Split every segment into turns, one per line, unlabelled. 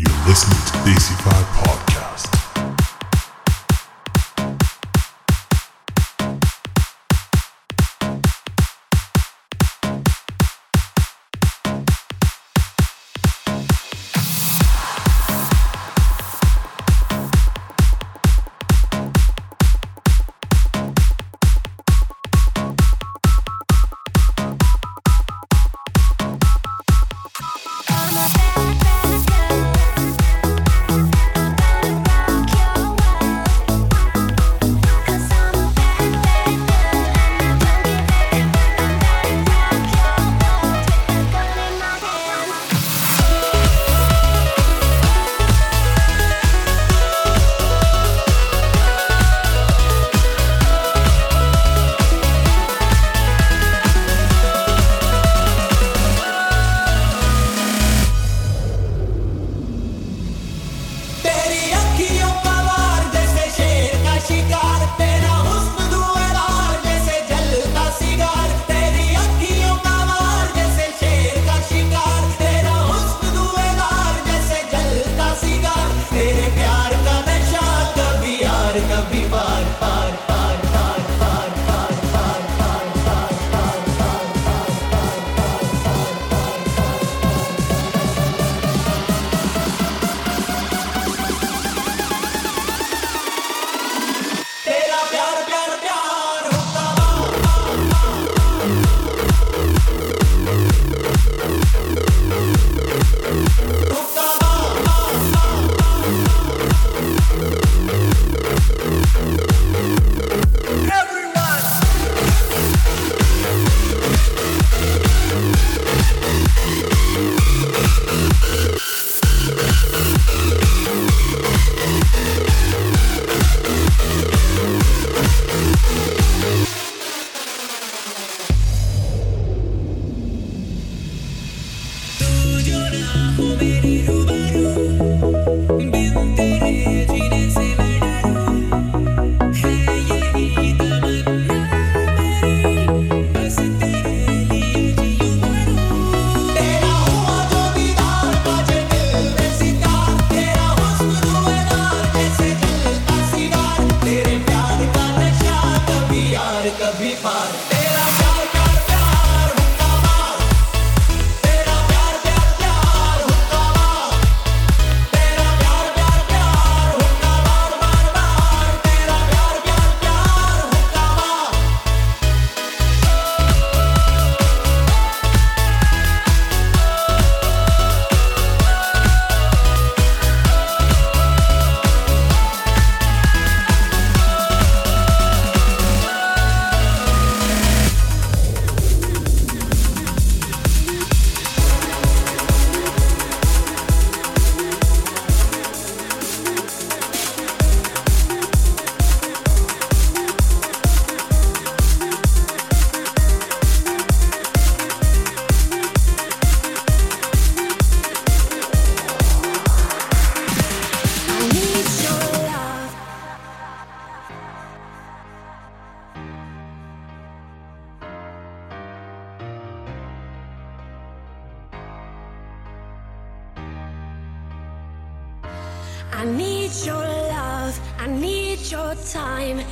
You're listening to DC5 Podcast.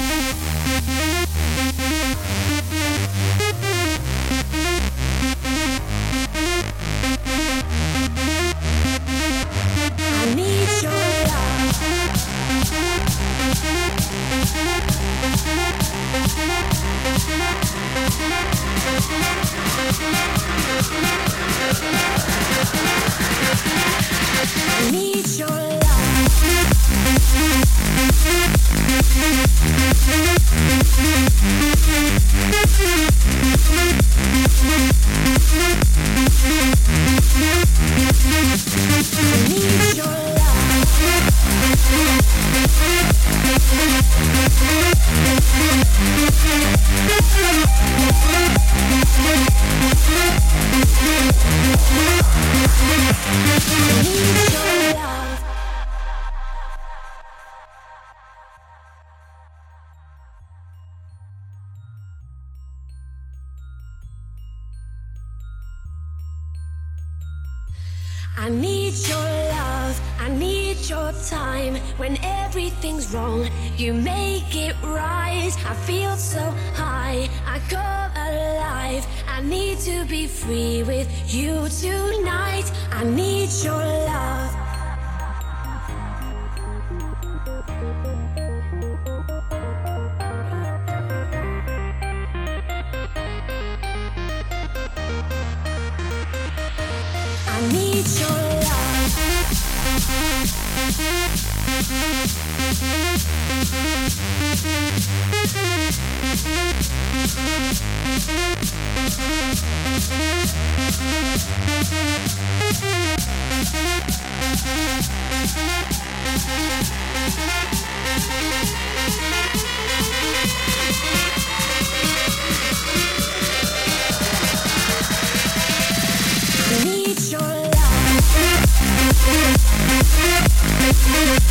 Mm-hmm. I I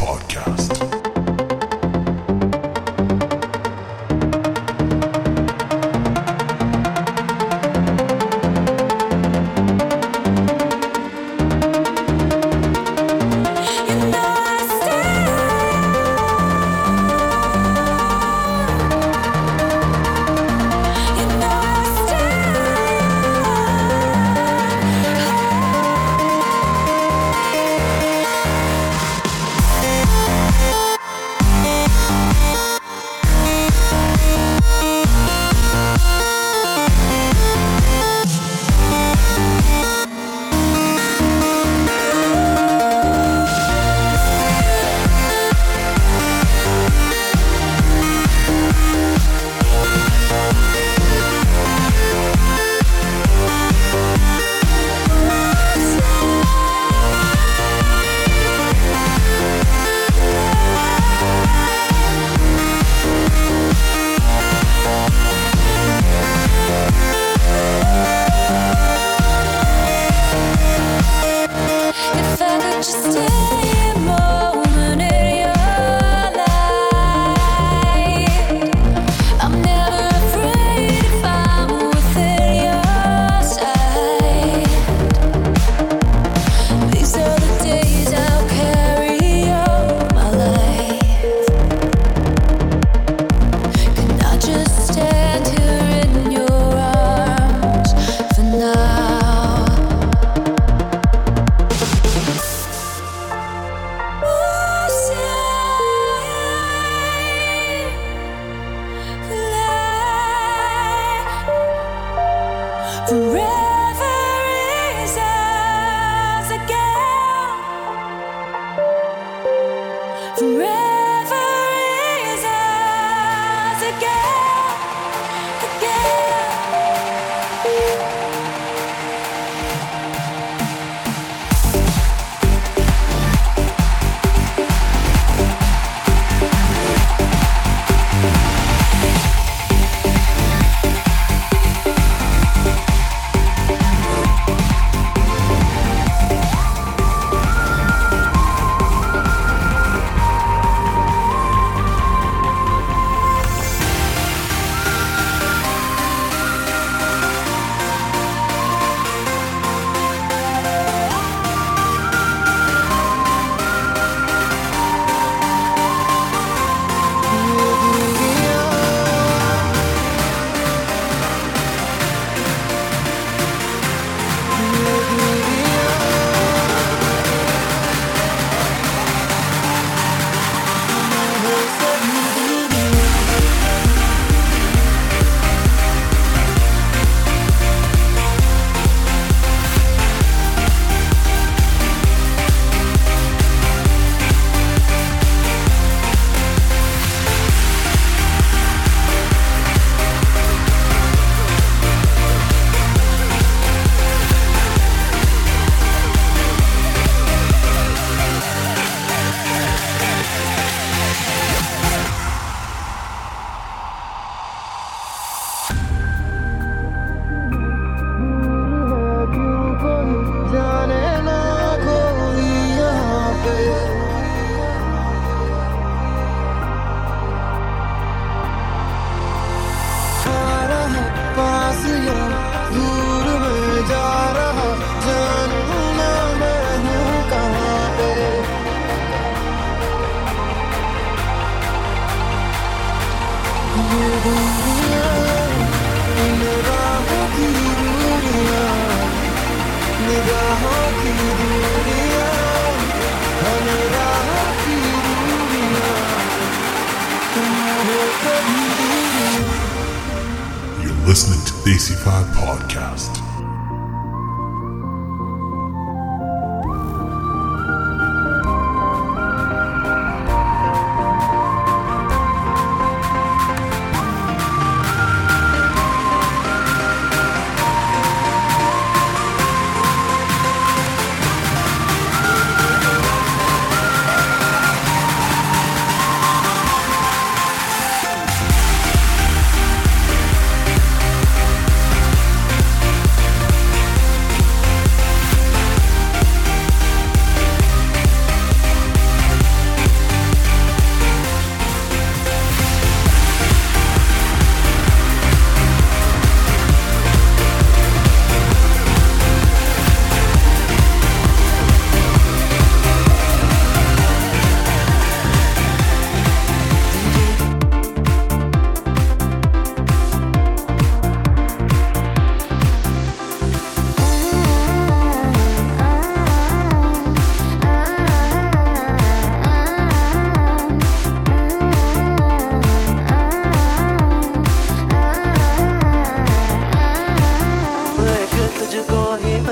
Podcast. Listening to
Desi Fad Podcast.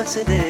accéder.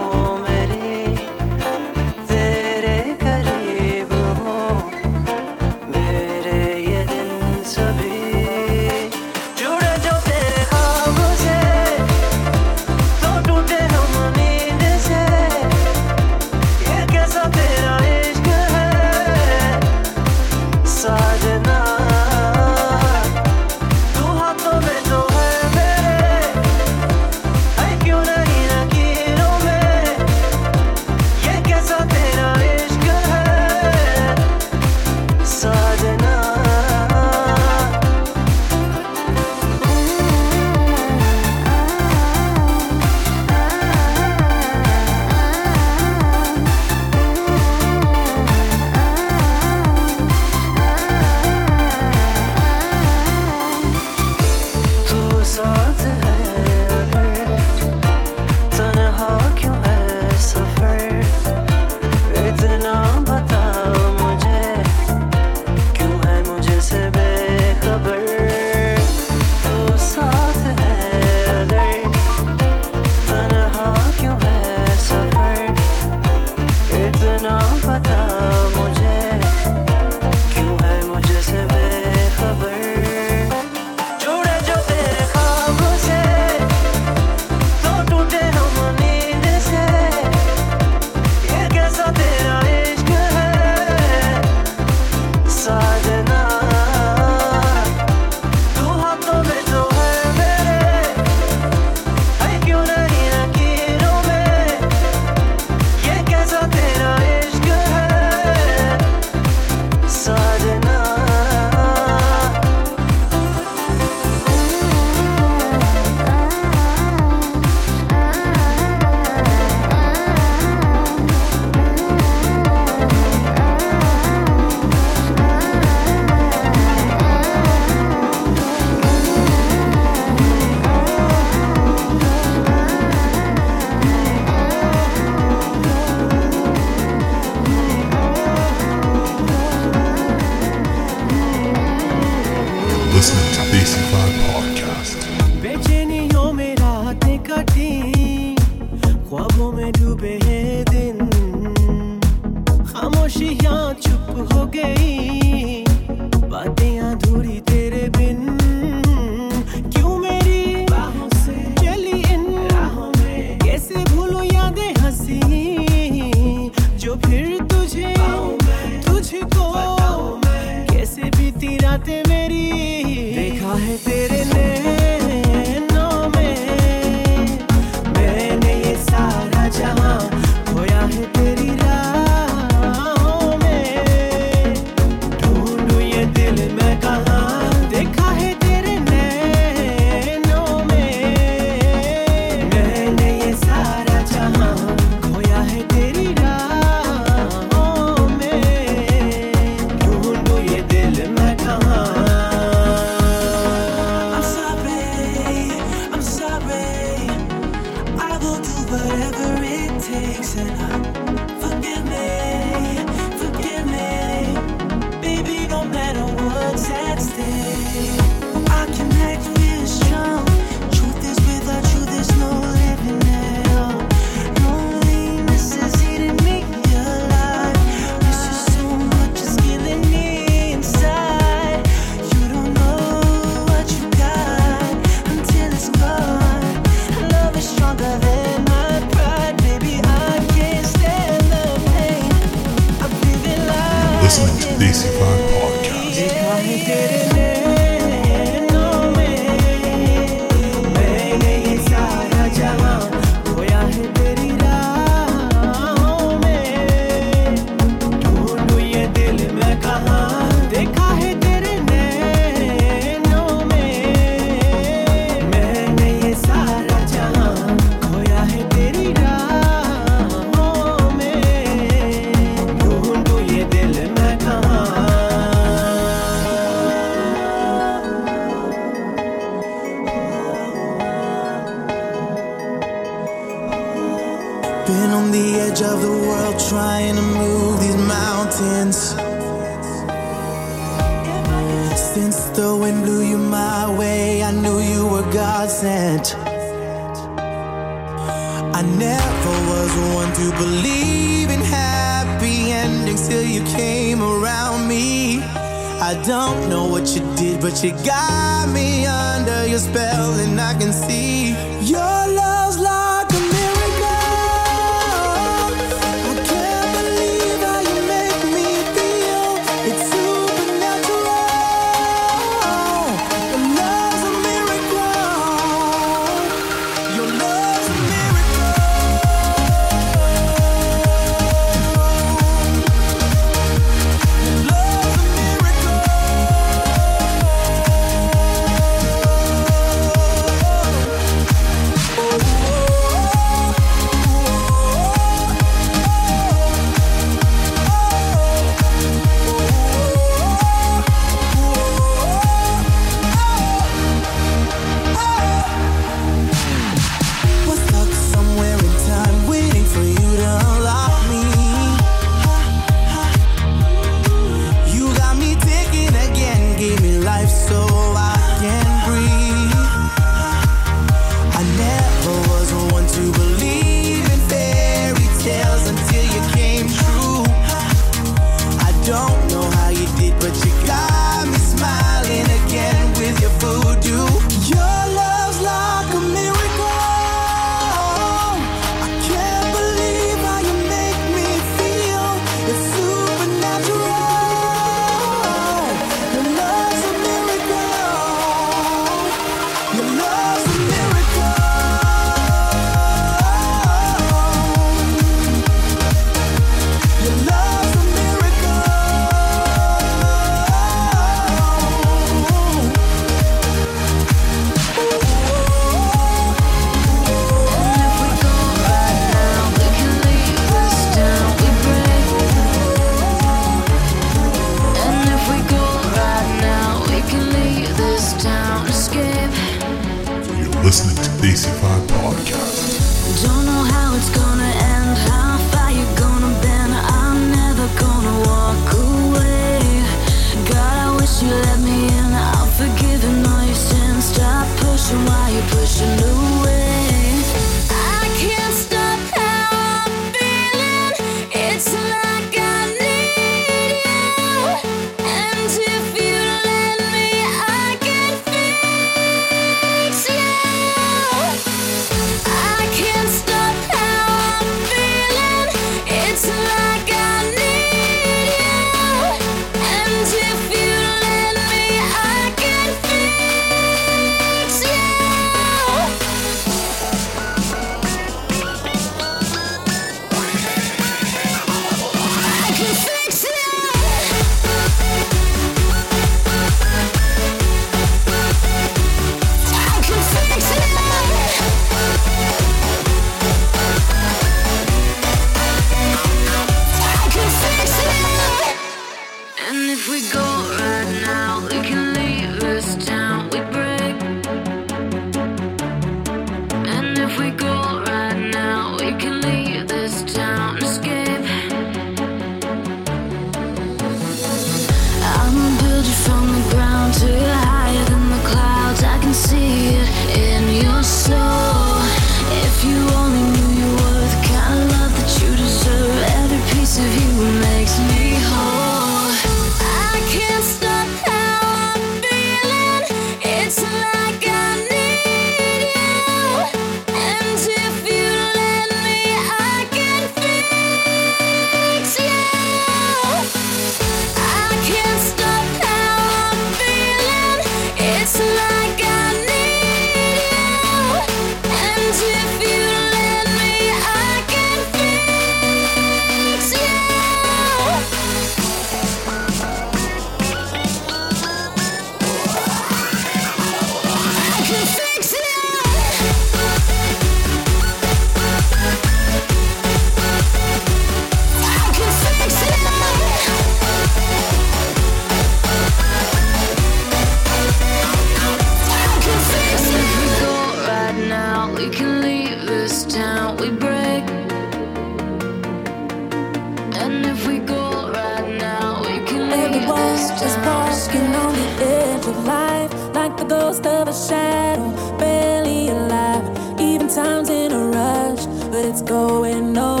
It's
going on.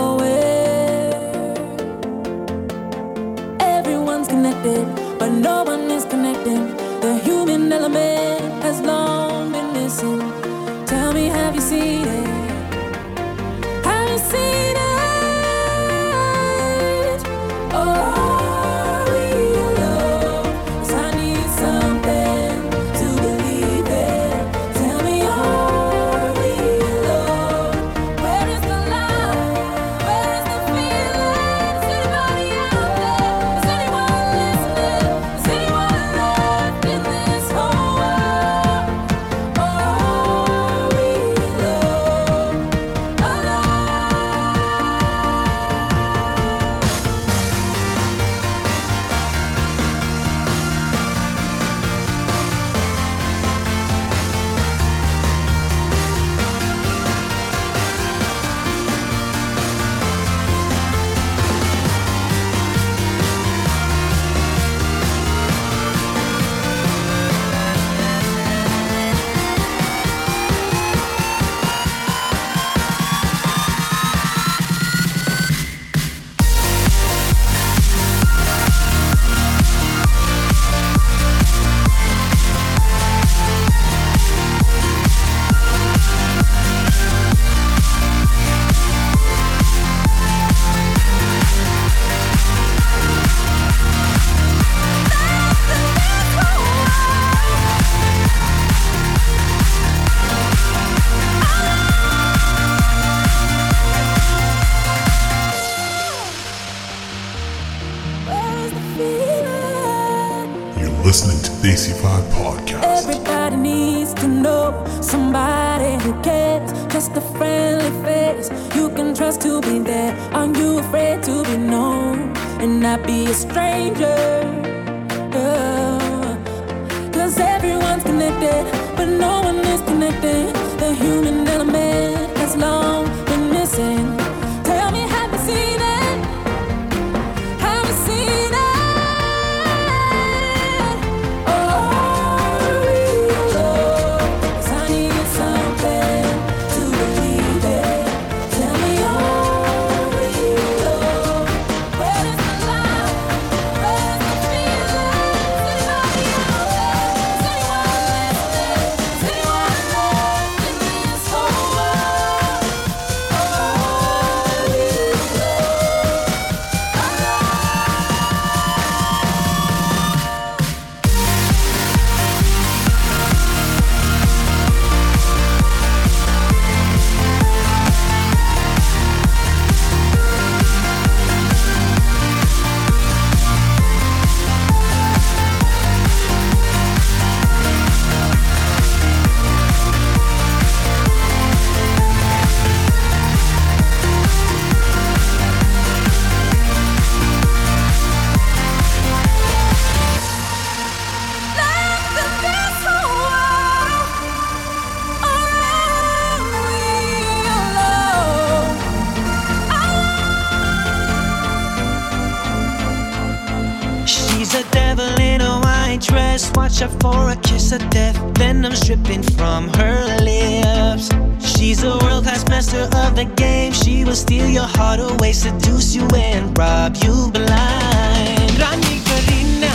just
watch out for a kiss of death. Venom dripping from her lips. She's a world class master of the game. She will steal your heart away, seduce you, and rob you blind. Rani Kareena,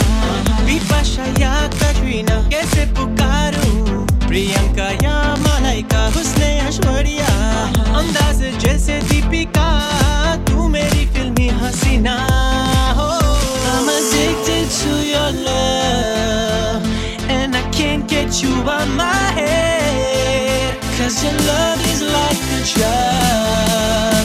Bipasha ya Katrina. Kaise pukaru? Priyanka ya Malaika. Husne Aishwarya. Andaz jaise Deepika. Tu meri filmi hasina. Oh, I'm addicted to your love get you out my head. Cause your love is like a child.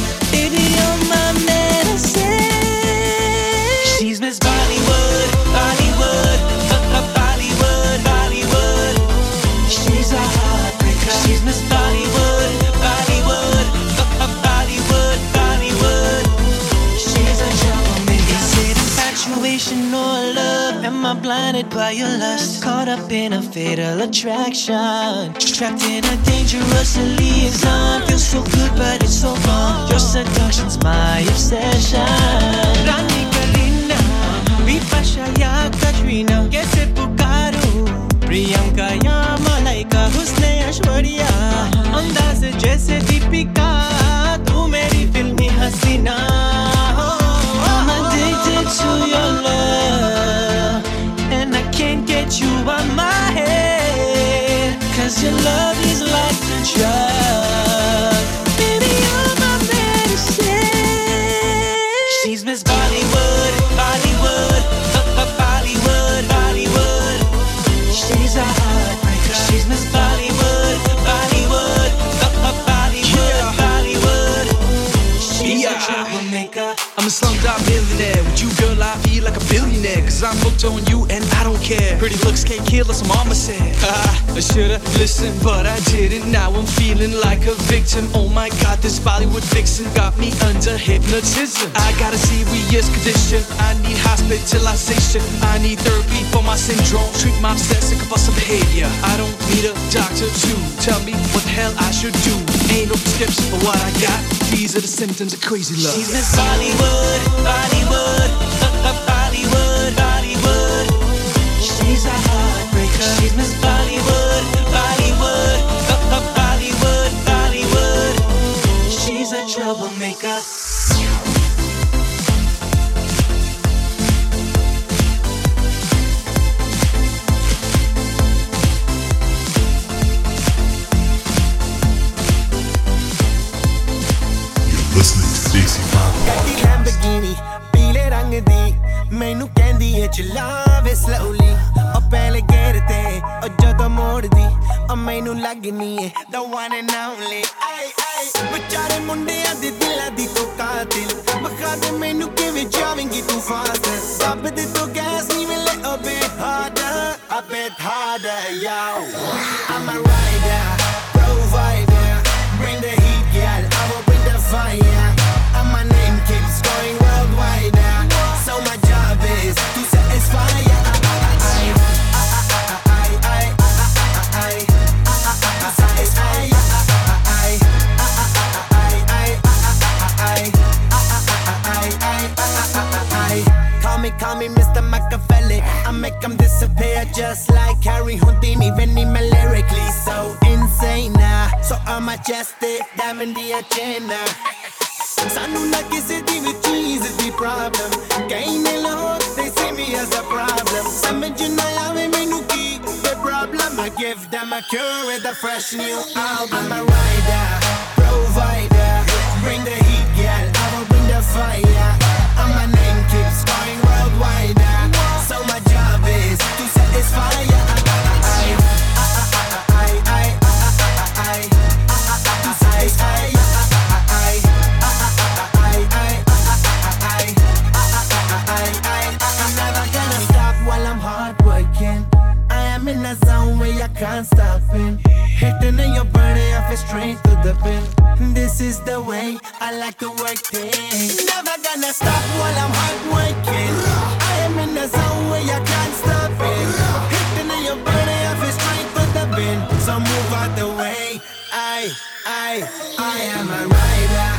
blinded by your lust, caught up in a fatal attraction, trapped in a dangerous liaison. Feels so good, but it's so wrong. Your seduction's my obsession. Rani Kareena, Bipasha ya Katrina, kaise pukaru? Priyanka Yama, Malaika, Husne Aishwarya, Andaz, जैसे Deepika. Cause your love is like a drug
Cause I'm hooked on you and I don't care. Pretty looks can't kill us, mama said. I should've listened, but I didn't. Now I'm feeling like a victim. Oh my god, this Bollywood vixen got me under hypnotism. I got a serious condition. I need hospitalization. I need therapy for my syndrome. Treat my obsessive compulsive behavior. I don't need a doctor to tell me what the hell I should do. Ain't no prescription for what I got. These are the symptoms of crazy love.
She's Miss Bollywood, Bollywood, She's Miss Bollywood, Bollywood, Bollywood, Bollywood. She's a troublemaker.
Lamborghini, पीले रंग दी मैनू
कहंदी
है
चिल्ला वे slowly ਦੀ ਮੈਨੂੰ ਕਹਿੰਦੀ ਏ ਚਲਾਵੇ slowly ਉਹ ਪਹਿਲੇ ਗੇਰ ਤੇ ਉਹ ਜਦੋਂ ਮੋੜਦੀ ਉਹ ਮੈਨੂੰ ਲੱਗਨੀ ਏ the one and only ਆਈ ਆਈ ਵਿਚਾਰੇ ਮੁੰਡਿਆਂ ਦੇ ਦਿਲਾਂ ਦੀ ਤੂੰ ਕਾਤਿਲ ਮਖਾ ਦੇ ਮੈਨੂੰ ਕਿਵੇਂ ਜਾਵੇਂਗੀ ਤੂੰ ਫਾਸਟ ਰੱਬ ਦੇ ਤੋਂ ਗੈਸ ਨਹੀਂ ਮਿਲੇ a bit harder a bit harder yo I'm a rider provider bring the heat girl I will bring the fire So I'm majestic, diamond the agenda. ਸਾਨੂੰ ਨਾ ਕਿਸੇ ਦੀ ਵੀ ਚੀਜ਼ ਦੀ ਪ੍ਰੋਬਲਮ ਕਈ ਨੇ ਲੋਕ they see me as a problem ਸਮਝ ਨਾ ਆਵੇ ਮੈਨੂੰ ਕੀ the problem I give them a cure with a fresh new album I'm a rider in. Hitting in your body, I feel straight to the pin. This is the way I like to work things. Never gonna stop while I'm hard working. I am in a zone where I can't stop it. Hitting in your body, I feel straight to the pin. So move out the way. I, I, I am a rider,